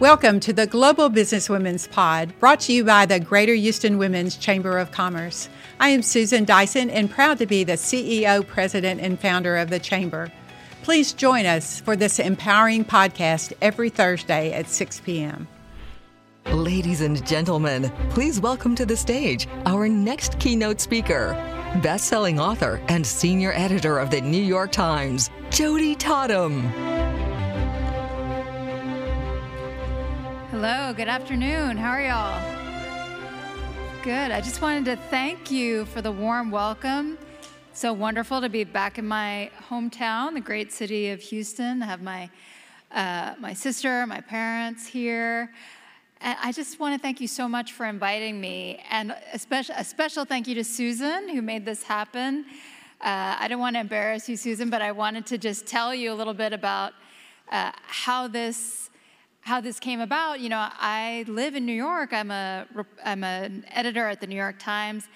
Welcome to the Global Business Women's Pod, brought to you by the Greater Houston Women's Chamber of Commerce. I am Susan Dyson and proud to be the CEO, President, and founder of the Chamber. Please join us for this empowering podcast every Thursday at 6 p.m. Ladies and gentlemen, please welcome to the stage our next keynote speaker, best-selling author and senior editor of the New York Times, Jyoti Thottam. Hello, good afternoon. How are y'all? Good. I just wanted to thank you for the warm welcome. So wonderful to be back in my hometown, the great city of Houston. I have my uh, my sister, my parents here. And I just want to thank you so much for inviting me, and a special, a special thank you to Susan who made this happen. Uh, I don't want to embarrass you, Susan, but I wanted to just tell you a little bit about uh, how this how this came about, you know, I live in New York. I'm a I'm an editor at the New York Times,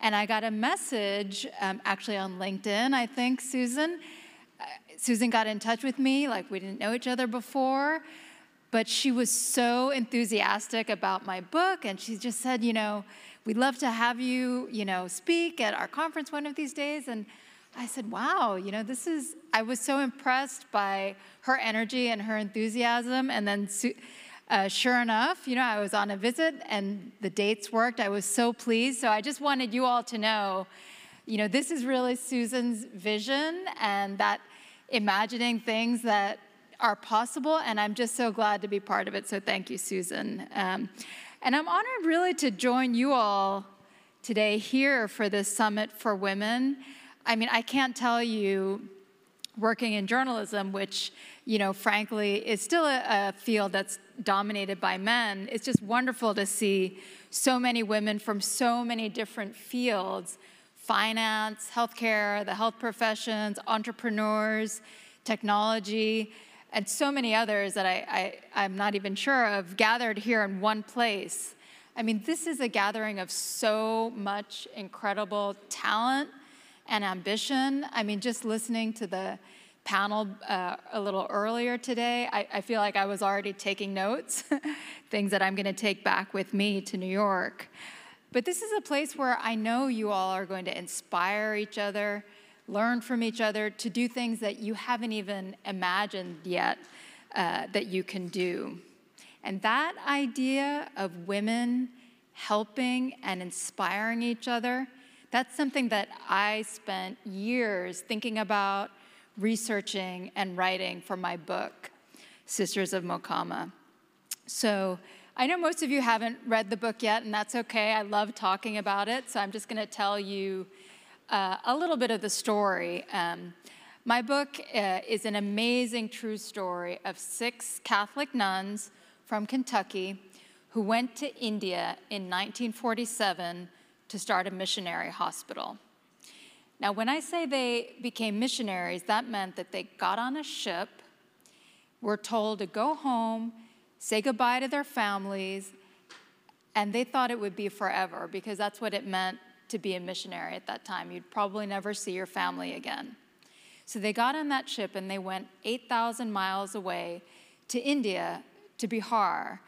and I got a message um, actually on LinkedIn. I think Susan, uh, Susan got in touch with me like we didn't know each other before, but she was so enthusiastic about my book, and she just said, you know, we'd love to have you, you know, speak at our conference one of these days, and I said, wow, you know, this is, I was so impressed by her energy and her enthusiasm. And then, uh, sure enough, you know, I was on a visit and the dates worked. I was so pleased. So I just wanted you all to know, you know, this is really Susan's vision and that imagining things that are possible. And I'm just so glad to be part of it. So thank you, Susan. Um, and I'm honored really to join you all today here for this Summit for Women. I mean, I can't tell you working in journalism, which, you know, frankly, is still a, a, field that's dominated by men. It's just wonderful to see so many women from so many different fields finance, healthcare, the health professions, entrepreneurs, technology, and so many others that I, I, I'm not even sure of gathered here in one place. I mean, this is a gathering of so much incredible talent and ambition. I mean, just listening to the panel uh, a little earlier today, I, I, feel like I was already taking notes, things that I'm going to take back with me to New York. But this is a place where I know you all are going to inspire each other, learn from each other to do things that you haven't even imagined yet uh, that you can do. And that idea of women helping and inspiring each other that's something that I spent years thinking about, researching, and writing for my book, Sisters of Mokama. So I know most of you haven't read the book yet, and that's okay. I love talking about it, so I'm just going to tell you uh, a little bit of the story. Um, my book uh, is an amazing true story of six Catholic nuns from Kentucky who went to India in 1947 to start a missionary hospital. Now, when I say they became missionaries, that meant that they got on a ship, were told to go home, say goodbye to their families, and they thought it would be forever because that's what it meant to be a missionary at that time. You'd probably never see your family again. So they got on that ship and they went 8,000 miles away to India, to Bihar,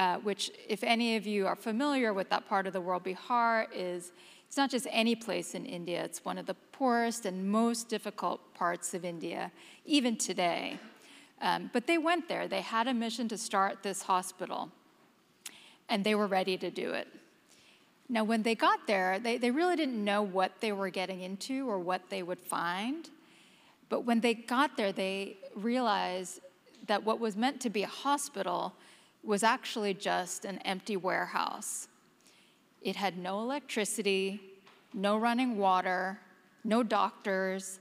uh, which, if any of you are familiar with that part of the world, Bihar is, it's not just any place in India, it's one of the poorest and most difficult parts of India, even today. Um, but they went there, they had a mission to start this hospital, and they were ready to do it. Now, when they got there, they, they really didn't know what they were getting into or what they would find. But when they got there, they realized that what was meant to be a hospital was actually just an empty warehouse. It had no electricity, no running water, no doctors.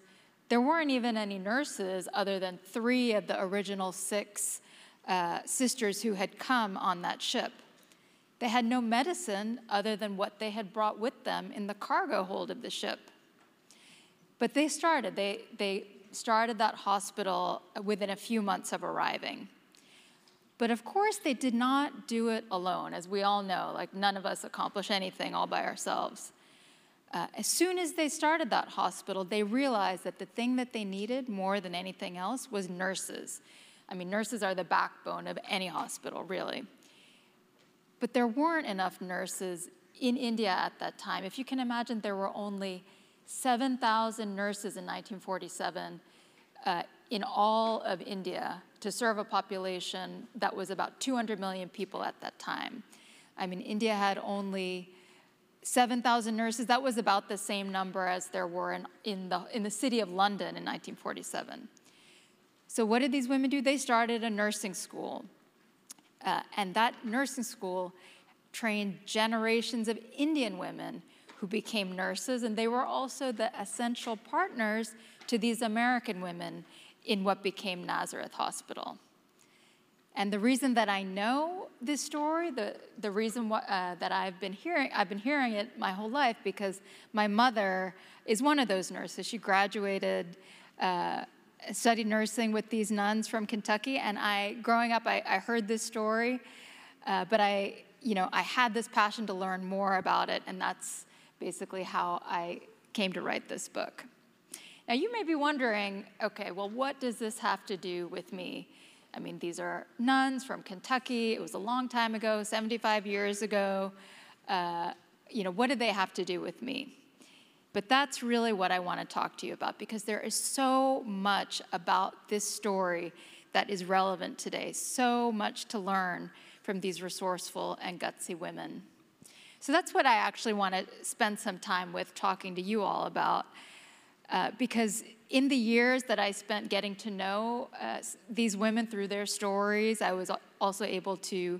There weren't even any nurses other than three of the original six uh, sisters who had come on that ship. They had no medicine other than what they had brought with them in the cargo hold of the ship. But they started. They, they started that hospital within a few months of arriving. But of course, they did not do it alone, as we all know. Like, none of us accomplish anything all by ourselves. Uh, as soon as they started that hospital, they realized that the thing that they needed more than anything else was nurses. I mean, nurses are the backbone of any hospital, really. But there weren't enough nurses in India at that time. If you can imagine, there were only 7,000 nurses in 1947 uh, in all of India to serve a population that was about 200 million people at that time. I mean, India had only 7,000 nurses. That was about the same number as there were in, in, the, in the city of London in 1947. So, what did these women do? They started a nursing school. Uh, and that nursing school trained generations of Indian women who became nurses, and they were also the essential partners to these American women in what became Nazareth Hospital. And the reason that I know this story, the, the reason wh- uh, that I've been hearing, I've been hearing it my whole life because my mother is one of those nurses. She graduated, uh, studied nursing with these nuns from Kentucky, and I, growing up, I, I heard this story, uh, but I, you know, I had this passion to learn more about it, and that's basically how I came to write this book. Now, you may be wondering okay, well, what does this have to do with me? I mean, these are nuns from Kentucky. It was a long time ago, 75 years ago. Uh, you know, what do they have to do with me? But that's really what I want to talk to you about because there is so much about this story that is relevant today, so much to learn from these resourceful and gutsy women. So that's what I actually want to spend some time with talking to you all about. Uh, because in the years that I spent getting to know uh, these women through their stories, I was also able to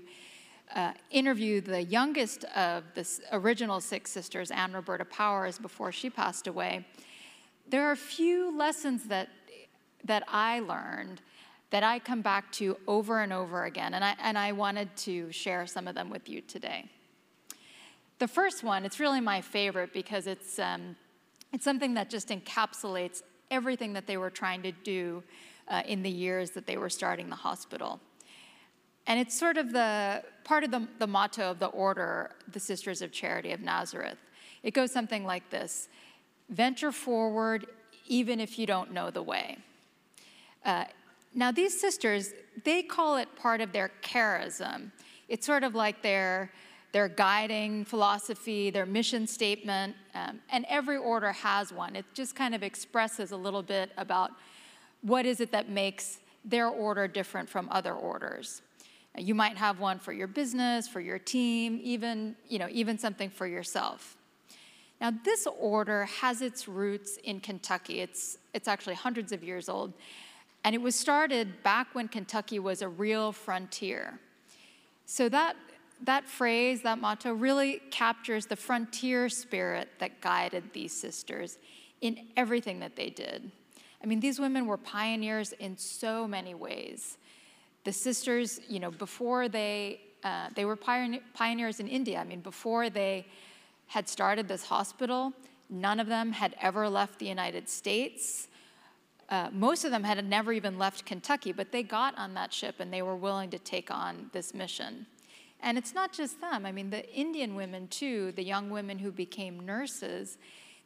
uh, interview the youngest of the original six sisters, Anne Roberta Powers, before she passed away. There are a few lessons that, that I learned that I come back to over and over again, and I, and I wanted to share some of them with you today. The first one, it's really my favorite because it's, um, it's something that just encapsulates everything that they were trying to do uh, in the years that they were starting the hospital. And it's sort of the part of the, the motto of the order, the Sisters of Charity of Nazareth. It goes something like this Venture forward even if you don't know the way. Uh, now, these sisters, they call it part of their charism. It's sort of like their their guiding philosophy, their mission statement, um, and every order has one. It just kind of expresses a little bit about what is it that makes their order different from other orders. You might have one for your business, for your team, even, you know, even something for yourself. Now, this order has its roots in Kentucky. It's, it's actually hundreds of years old. And it was started back when Kentucky was a real frontier. So that that phrase, that motto, really captures the frontier spirit that guided these sisters in everything that they did. I mean, these women were pioneers in so many ways. The sisters, you know, before they, uh, they were pioneers in India. I mean, before they had started this hospital, none of them had ever left the United States. Uh, most of them had never even left Kentucky, but they got on that ship and they were willing to take on this mission. And it's not just them. I mean, the Indian women, too, the young women who became nurses,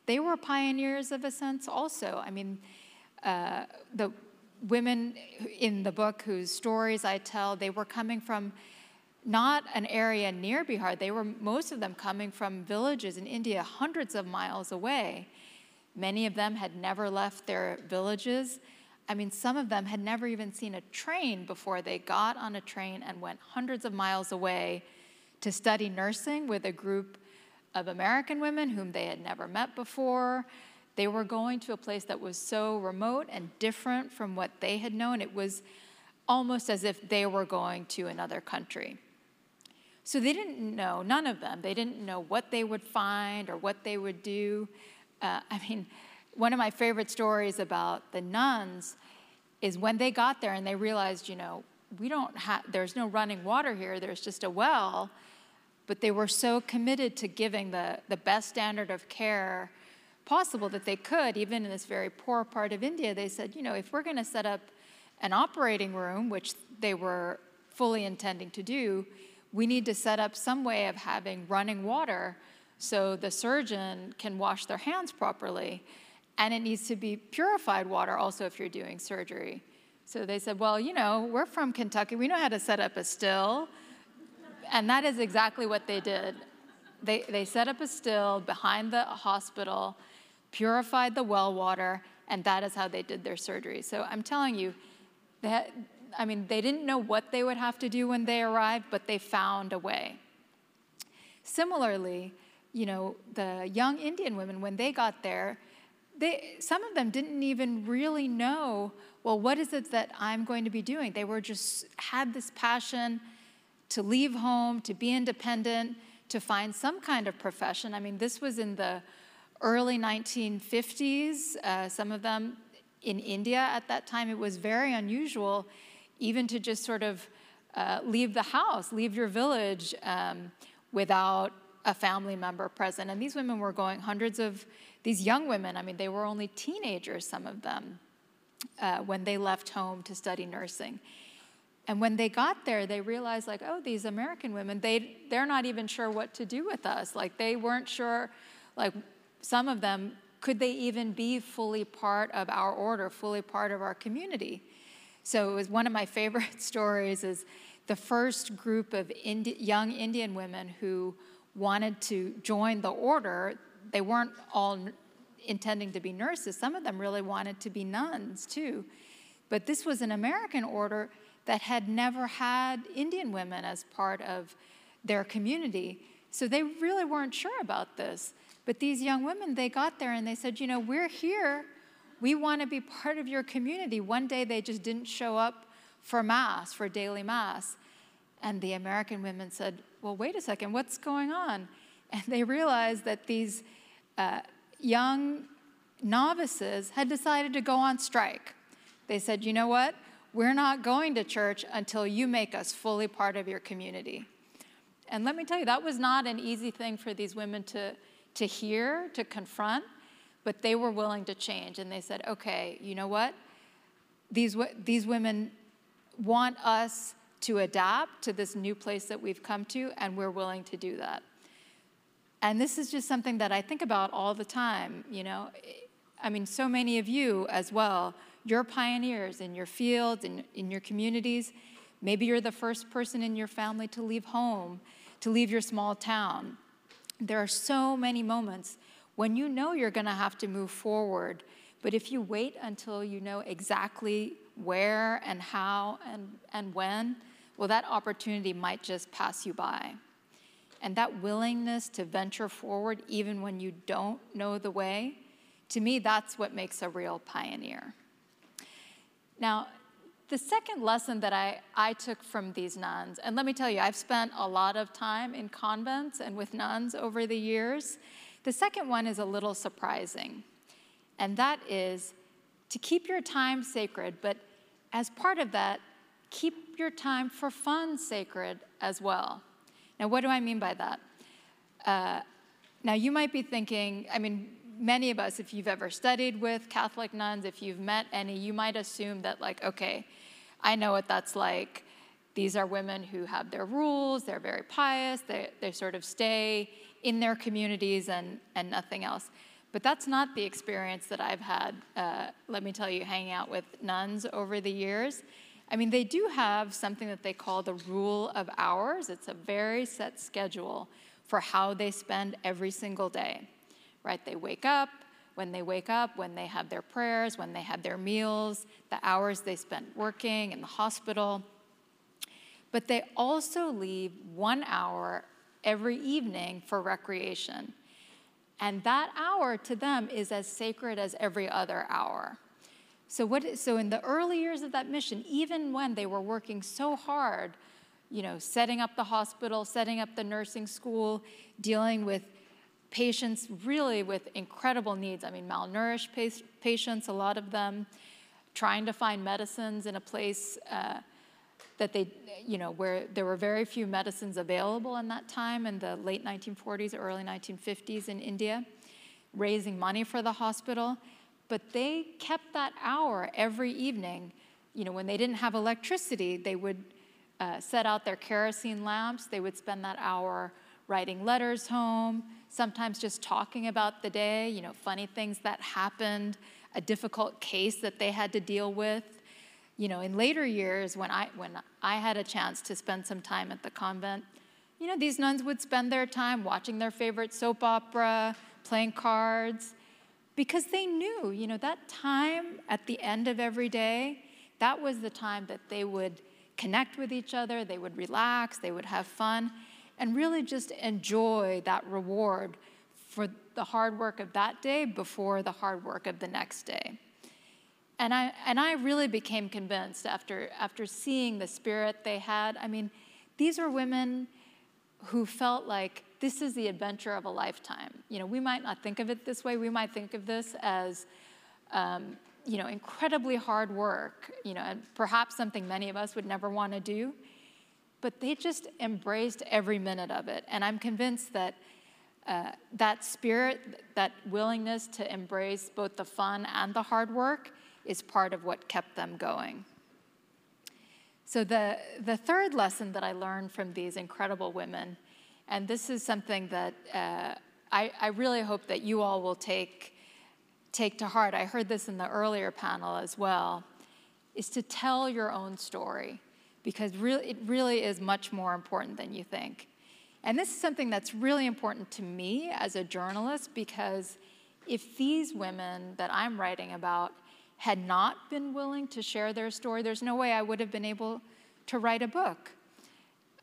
they were pioneers of a sense also. I mean, uh, the women in the book whose stories I tell, they were coming from not an area near Bihar. They were, most of them, coming from villages in India, hundreds of miles away. Many of them had never left their villages. I mean, some of them had never even seen a train before they got on a train and went hundreds of miles away to study nursing with a group of American women whom they had never met before. They were going to a place that was so remote and different from what they had known. It was almost as if they were going to another country. So they didn't know, none of them, they didn't know what they would find or what they would do. Uh, I mean, one of my favorite stories about the nuns is when they got there and they realized, you know, we don't have, there's no running water here, there's just a well, but they were so committed to giving the, the best standard of care possible that they could, even in this very poor part of India. They said, you know, if we're going to set up an operating room, which they were fully intending to do, we need to set up some way of having running water so the surgeon can wash their hands properly. And it needs to be purified water also if you're doing surgery. So they said, Well, you know, we're from Kentucky. We know how to set up a still. And that is exactly what they did. They, they set up a still behind the hospital, purified the well water, and that is how they did their surgery. So I'm telling you, that, I mean, they didn't know what they would have to do when they arrived, but they found a way. Similarly, you know, the young Indian women, when they got there, they, some of them didn't even really know, well, what is it that I'm going to be doing? They were just had this passion to leave home, to be independent, to find some kind of profession. I mean, this was in the early 1950s. Uh, some of them in India at that time, it was very unusual even to just sort of uh, leave the house, leave your village um, without a family member present. And these women were going, hundreds of these young women, I mean, they were only teenagers, some of them, uh, when they left home to study nursing. And when they got there, they realized, like, oh, these American women, they, they're not even sure what to do with us. Like, they weren't sure, like, some of them, could they even be fully part of our order, fully part of our community? So it was one of my favorite stories is the first group of Indi- young Indian women who wanted to join the order. They weren't all intending to be nurses. Some of them really wanted to be nuns too. But this was an American order that had never had Indian women as part of their community. So they really weren't sure about this. But these young women, they got there and they said, you know, we're here. We want to be part of your community. One day they just didn't show up for Mass, for daily Mass. And the American women said, well, wait a second, what's going on? And they realized that these uh, young novices had decided to go on strike. They said, you know what? We're not going to church until you make us fully part of your community. And let me tell you, that was not an easy thing for these women to, to hear, to confront, but they were willing to change. And they said, okay, you know what? These, these women want us to adapt to this new place that we've come to, and we're willing to do that. And this is just something that I think about all the time, you know. I mean, so many of you as well you're pioneers in your fields, in, in your communities. Maybe you're the first person in your family to leave home, to leave your small town. There are so many moments when you know you're going to have to move forward, but if you wait until you know exactly where and how and, and when, well, that opportunity might just pass you by. And that willingness to venture forward, even when you don't know the way, to me, that's what makes a real pioneer. Now, the second lesson that I, I took from these nuns, and let me tell you, I've spent a lot of time in convents and with nuns over the years. The second one is a little surprising, and that is to keep your time sacred, but as part of that, keep your time for fun sacred as well. Now, what do I mean by that? Uh, now, you might be thinking, I mean, many of us, if you've ever studied with Catholic nuns, if you've met any, you might assume that, like, okay, I know what that's like. These are women who have their rules, they're very pious, they, they sort of stay in their communities and, and nothing else. But that's not the experience that I've had, uh, let me tell you, hanging out with nuns over the years. I mean, they do have something that they call the rule of hours. It's a very set schedule for how they spend every single day right? They wake up, when they wake up, when they have their prayers, when they have their meals, the hours they spent working in the hospital. But they also leave one hour every evening for recreation. And that hour to them is as sacred as every other hour. So, what, so in the early years of that mission, even when they were working so hard, you know, setting up the hospital, setting up the nursing school, dealing with patients really with incredible needs. I mean, malnourished patients, a lot of them, trying to find medicines in a place uh, that they, you know, where there were very few medicines available in that time in the late 1940s, early 1950s in India, raising money for the hospital. But they kept that hour every evening. You know, when they didn't have electricity, they would uh, set out their kerosene lamps. They would spend that hour writing letters home, sometimes just talking about the day, you know, funny things that happened, a difficult case that they had to deal with. you know, in later years when I, when I had a chance to spend some time at the convent, you know, these nuns would spend their time watching their favorite soap opera, playing cards, because they knew, you know, that time at the end of every day, that was the time that they would connect with each other, they would relax, they would have fun, and really just enjoy that reward for the hard work of that day before the hard work of the next day. And I, and I really became convinced after, after seeing the spirit they had. I mean, these were women who felt like this is the adventure of a lifetime. You know, we might not think of it this way. We might think of this as, um, you know, incredibly hard work, you know, and perhaps something many of us would never want to do. But they just embraced every minute of it. And I'm convinced that uh, that spirit, that willingness to embrace both the fun and the hard work is part of what kept them going. So, the, the third lesson that I learned from these incredible women, and this is something that uh, I, I really hope that you all will take, take to heart. I heard this in the earlier panel as well, is to tell your own story, because it really is much more important than you think. And this is something that's really important to me as a journalist because if these women that I'm writing about had not been willing to share their story, there's no way I would have been able to write a book.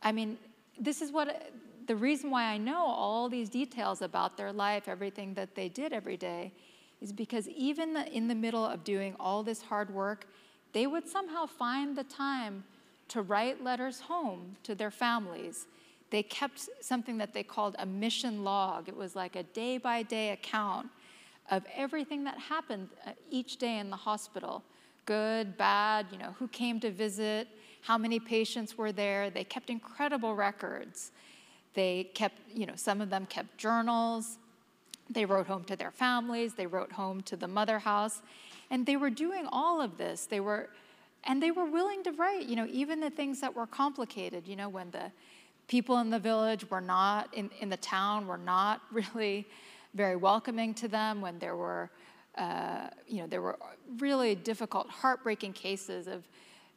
I mean, this is what the reason why I know all these details about their life, everything that they did every day, is because even in the middle of doing all this hard work, they would somehow find the time to write letters home to their families. They kept something that they called a mission log. It was like a day by day account of everything that happened uh, each day in the hospital good, bad, you know, who came to visit, how many patients were there. They kept incredible records. They kept, you know, some of them kept journals. They wrote home to their families, they wrote home to the mother house, and they were doing all of this. They were, and they were willing to write, you know, even the things that were complicated, you know, when the people in the village were not, in, in the town, were not really very welcoming to them, when there were, uh, you know, there were really difficult, heartbreaking cases of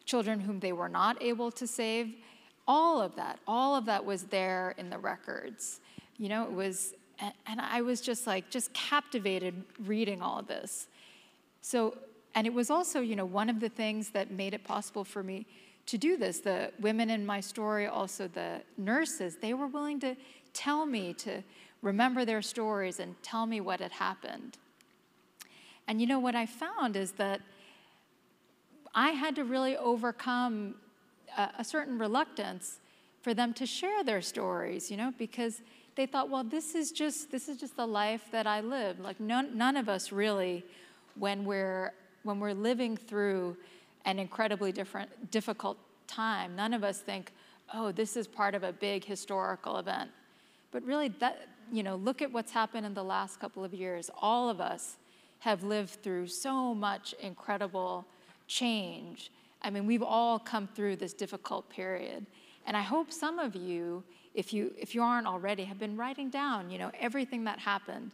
children whom they were not able to save. All of that, all of that was there in the records. You know, it was, and I was just like, just captivated reading all of this. So, and it was also, you know, one of the things that made it possible for me to do this. The women in my story, also the nurses, they were willing to tell me to remember their stories and tell me what had happened. And you know, what I found is that I had to really overcome a, certain reluctance for them to share their stories, you know, because they thought, well, this is just this is just the life that I live. Like none, none of us really, when we're when we're living through an incredibly different difficult time, none of us think, oh, this is part of a big historical event. But really, that you know, look at what's happened in the last couple of years. All of us have lived through so much incredible change. I mean, we've all come through this difficult period. And I hope some of you, if you if you aren't already, have been writing down, you know, everything that happened.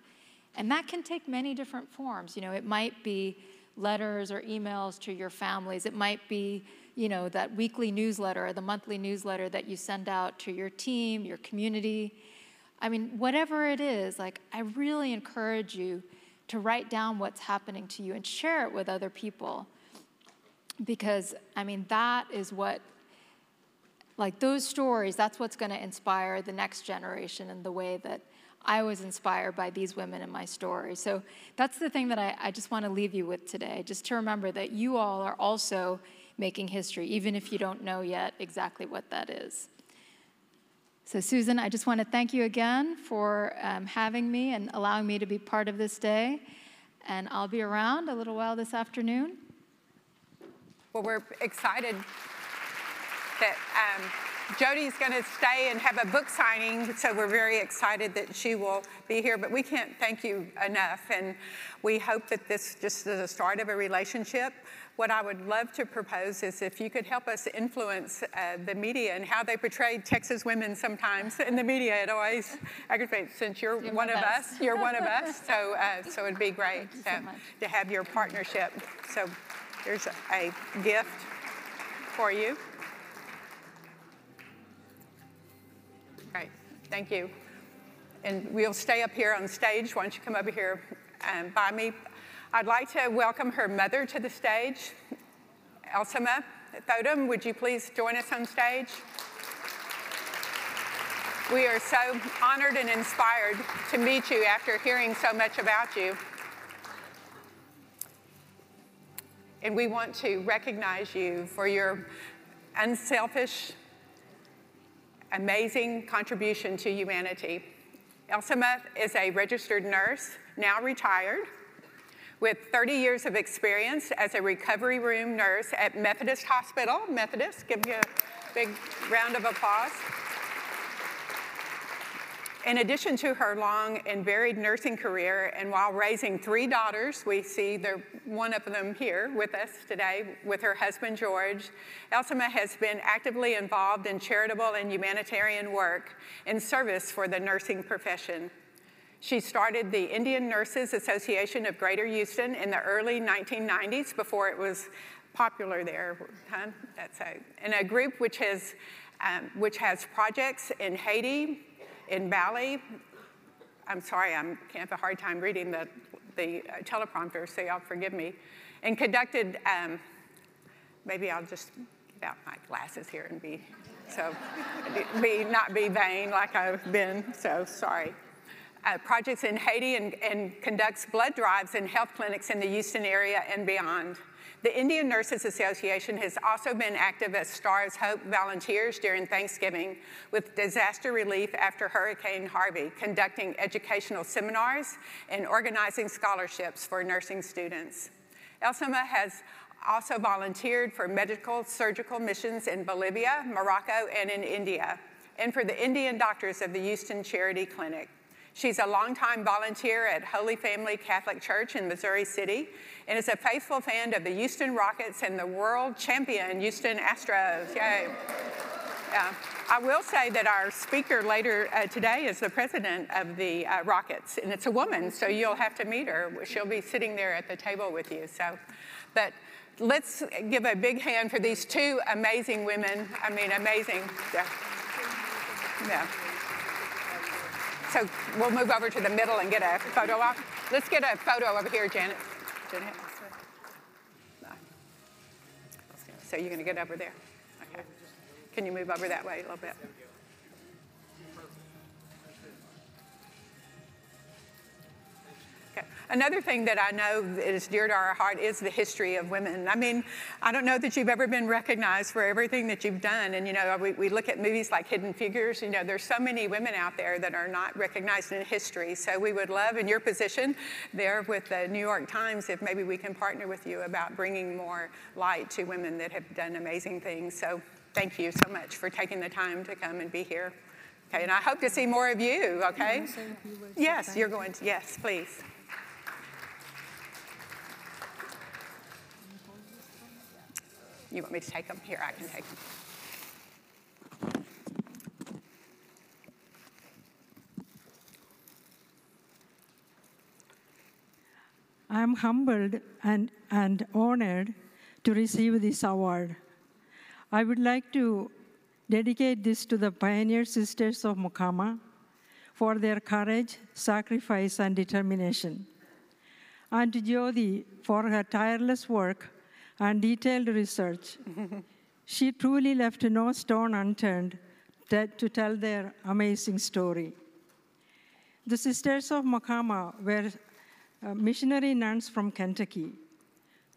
And that can take many different forms. You know, it might be letters or emails to your families. It might be, you know, that weekly newsletter or the monthly newsletter that you send out to your team, your community. I mean, whatever it is, like, I really encourage you to write down what's happening to you and share it with other people. Because, I mean, that is what, like, those stories, that's what's going to inspire the next generation in the way that I was inspired by these women in my story. So that's the thing that I, I just want to leave you with today, just to remember that you all are also making history, even if you don't know yet exactly what that is. So, Susan, I just want to thank you again for um, having me and allowing me to be part of this day. And I'll be around a little while this afternoon. Well, we're excited that um, Jyoti's going to stay and have a book signing, so we're very excited that she will be here. But we can't thank you enough, and we hope that this just is the start of a relationship what I would love to propose is if you could help us influence uh, the media and how they portray Texas women sometimes in the media. It always aggravates since you're, you're one of us. You're one of us. So, uh, so it'd be great to, so to have your partnership. So There's a gift for you. Great, thank you. And we'll stay up here on stage. Why don't you come over here and by me? I'd like to welcome her mother to the stage, Elsima Thottam. Would you please join us on stage? We are so honored and inspired to meet you after hearing so much about you. And we want to recognize you for your unselfish, amazing contribution to humanity. Elsima is a registered nurse, now retired, with 30 years of experience as a recovery room nurse at Methodist Hospital. Methodist, give you a big round of applause. In addition to her long and varied nursing career, and while raising three daughters, we see the, one of them here with us today with her husband George, Elsima has been actively involved in charitable and humanitarian work in service for the nursing profession. She started the Indian Nurses Association of Greater Houston in the early 1990s before it was popular there. Huh? That's a, and a group which has, um, which has projects in Haiti, in Bali, I'm sorry, I have a hard time reading the, the uh, teleprompter, so y'all forgive me, and conducted, um, maybe I'll just get out my glasses here and be, so, be, not be vain like I've been, so sorry. Uh, projects in Haiti and, and conducts blood drives in health clinics in the Houston area and beyond. The Indian Nurses Association has also been active as Stars Hope volunteers during Thanksgiving with disaster relief after Hurricane Harvey, conducting educational seminars and organizing scholarships for nursing students. Elsima has also volunteered for medical surgical missions in Bolivia, Morocco, and in India, and for the Indian Doctors of the Houston Charity Clinic. She's a longtime volunteer at Holy Family Catholic Church in Missouri City and is a faithful fan of the Houston Rockets and the world champion Houston Astros. Yay. Yeah. I will say that our speaker later uh, today is the president of the uh, Rockets, and it's a woman, so you'll have to meet her. She'll be sitting there at the table with you. So, but let's give a big hand for these two amazing women. I mean, amazing. Yeah. yeah. So we'll move over to the middle and get a photo op. Let's get a photo over here, Janet. Janet. So you're going to get over there? Okay. Can you move over that way a little bit? Another thing that I know that is dear to our heart is the history of women. I mean, I don't know that you've ever been recognized for everything that you've done. And, you know, we, we look at movies like Hidden Figures, you know, there's so many women out there that are not recognized in history. So we would love, in your position there with the New York Times, if maybe we can partner with you about bringing more light to women that have done amazing things. So thank you so much for taking the time to come and be here. Okay, and I hope to see more of you, okay? Yes, you're going to, yes, please. You want me to take them? Here, I can take them. I am humbled and, and honored to receive this award. I would like to dedicate this to the pioneer sisters of Mokama for their courage, sacrifice, and determination, and to Jyoti for her tireless work and detailed research. she truly left no stone unturned to tell their amazing story. The Sisters of Mokama were uh, missionary nuns from Kentucky.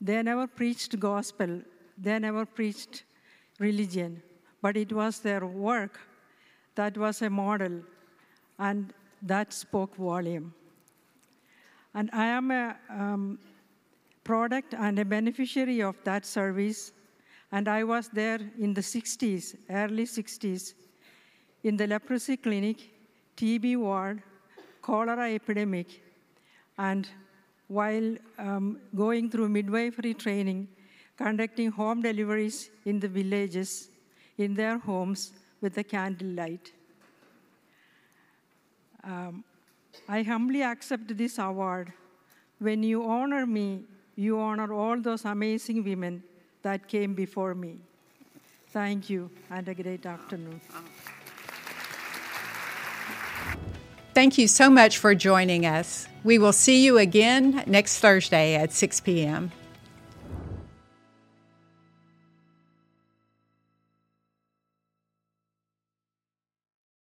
They never preached gospel, they never preached religion, but it was their work that was a model and that spoke volume. And I am a um, product and a beneficiary of that service. And I was there in the 60s, early 60s, in the leprosy clinic, TB ward, cholera epidemic, and while um, going through midwifery training, conducting home deliveries in the villages, in their homes with a candlelight. Um, I humbly accept this award when you honor me You honor all those amazing women that came before me. Thank you, and a great afternoon. Thank you so much for joining us. We will see you again next Thursday at 6 p.m.